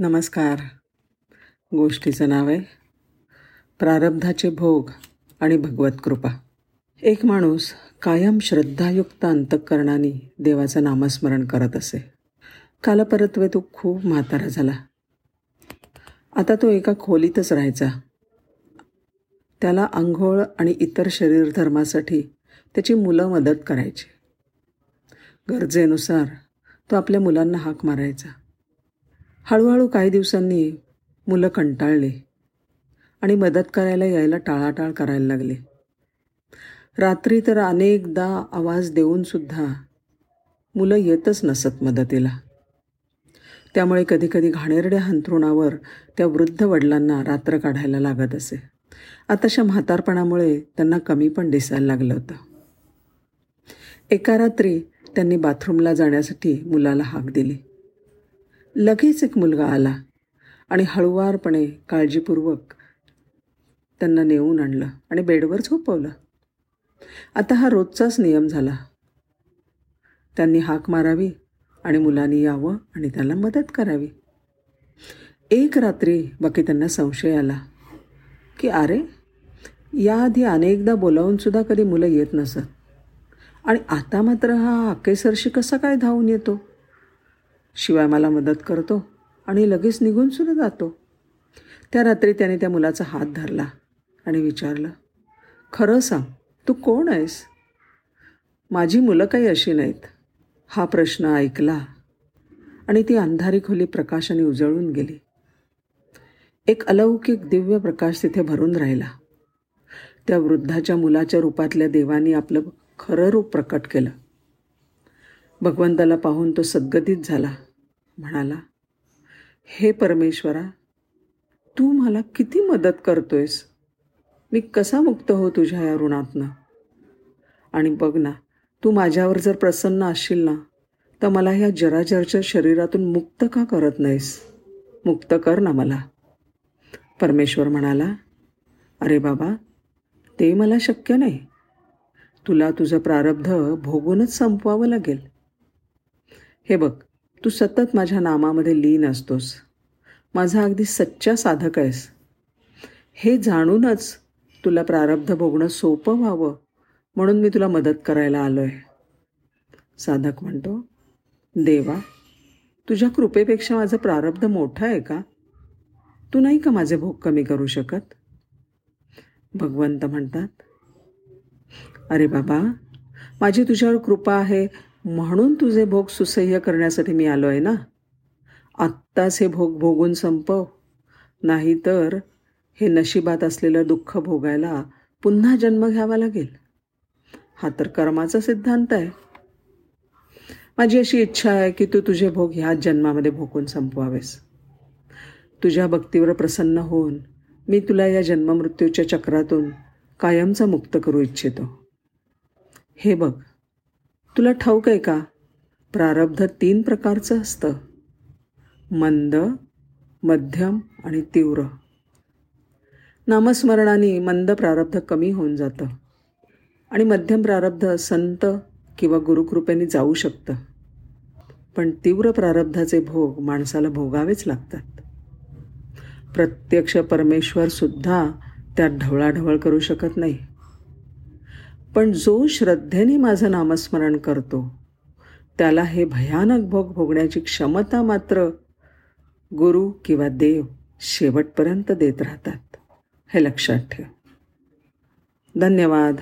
नमस्कार. गोष्टीचं नाव आहे प्रारब्धाचे भोग आणि भगवत कृपा. एक माणूस कायम श्रद्धायुक्त अंतःकरणाने देवाचं नामस्मरण करत असे. कालपरत्वे तो खूप म्हातारा झाला. आता तो एका खोलीतच राहायचा. त्याला आंघोळ आणि इतर शरीरधर्मासाठी त्याची मुलं मदत करायची. गरजेनुसार तो आपल्या मुलांना हाक मारायचा. हळूहळू काही दिवसांनी मुलं कंटाळली आणि मदत करायला यायला टाळाटाळ करायला लागले. रात्री तर अनेकदा आवाज देऊनसुद्धा मुलं येतच नसत मदतीला. त्यामुळे कधीकधी घाणेरड्या हंथरुणावर त्या वृद्ध वडिलांना रात्र काढायला लागत असे. आताशा म्हातारपणामुळे त्यांना कमी पण दिसायला लागलं होतं. एका रात्री त्यांनी बाथरूमला जाण्यासाठी मुलाला हाक दिली. लगेच एक मुलगा आला आणि हळुवारपणे काळजीपूर्वक त्यांना नेऊन आणलं आणि बेडवर झोपवलं. आता हा रोजचाच नियम झाला. त्यांनी हाक मारावी आणि मुलांनी यावं आणि त्याला मदत करावी. एक रात्री बाकी त्यांना संशय आला की अरे याआधी अनेकदा बोलावूनसुद्धा कधी मुलं येत नसत. आणि आता मात्र हा आकेसरशी कसा काय धावून येतो? शिवाय मला मदत करतो आणि लगेच निघून सुद्धा जातो. त्या रात्री त्याने त्या मुलाचा हात धरला आणि विचारलं खरं सांग तू कोण आहेस? माझी मुलं काही अशी नाहीत. हा प्रश्न ऐकला आणि ती अंधारी खोली प्रकाशाने उजळून गेली. एक अलौकिक दिव्य प्रकाश तिथे भरून राहिला. त्या वृद्धाच्या मुलाच्या रूपातल्या देवानी आपलं खरं रूप प्रकट केलं. भगवंताला पाहून तो सद्गतीत झाला. म्हणाला हे परमेश्वरा तू मला किती मदत करतोयस? मी कसा मुक्त हो तुझ्या या ऋणातनं? आणि बघ ना तू माझ्यावर जर प्रसन्न असशील ना तर मला ह्या जराजरच्या शरीरातून मुक्त का करत नाहीस? मुक्त कर ना मला. परमेश्वर म्हणाला अरे बाबा ते मला शक्य नाही. तुला तुझं प्रारब्ध भोगूनच संपवावं लागेल. हे बघ तू सतत माझ्या नामामध्ये लीन असतोस. माझा अगदी सच्चा साधक आहेस. हे जाणूनच तुला प्रारब्ध भोगणं सोपं व्हावं म्हणून मी तुला मदत करायला आलो आहे साधक म्हणतो देवा तुझ्या कृपेपेक्षा माझं प्रारब्ध मोठं आहे का? तू नाही का माझे भोग कमी करू शकत? भगवंत म्हणतात अरे बाबा माझी तुझ्यावर कृपा आहे. म्हणून तुझे भोग सुसह्य करण्यासाठी मी आलो आहे ना? आत्ताच हे भोग भोगून संपव. नाहीतर हे नशिबात असलेलं दुःख भोगायला पुन्हा जन्म घ्यावा लागेल. हा तर कर्माचा सिद्धांत आहे. माझी अशी इच्छा आहे की तू तुझे भोग ह्याच जन्मामध्ये भोगून संपवावेस. तुझ्या भक्तीवर प्रसन्न होऊन मी तुला या जन्ममृत्यूच्या चक्रातून कायमचा मुक्त करू इच्छितो. हे बघ तुला ठाऊक आहे का? प्रारब्ध तीन प्रकारचं असतं. मंद मध्यम आणि तीव्र. नामस्मरणाने मंद प्रारब्ध कमी होऊन जातं. आणि मध्यम प्रारब्ध संत किंवा गुरुकृपेने जाऊ शकतं. पण तीव्र प्रारब्धाचे भोग माणसाला भोगावेच लागतात. प्रत्यक्ष परमेश्वरसुद्धा त्यात ढवळाढवळ करू शकत नाही. पण जो श्रद्धेने माझं नामस्मरण करतो त्याला हे भयानक भोग भोगण्याची क्षमता मात्र गुरु किंवा देव शेवटपर्यंत देत राहतात. हे लक्षात ठेव. धन्यवाद.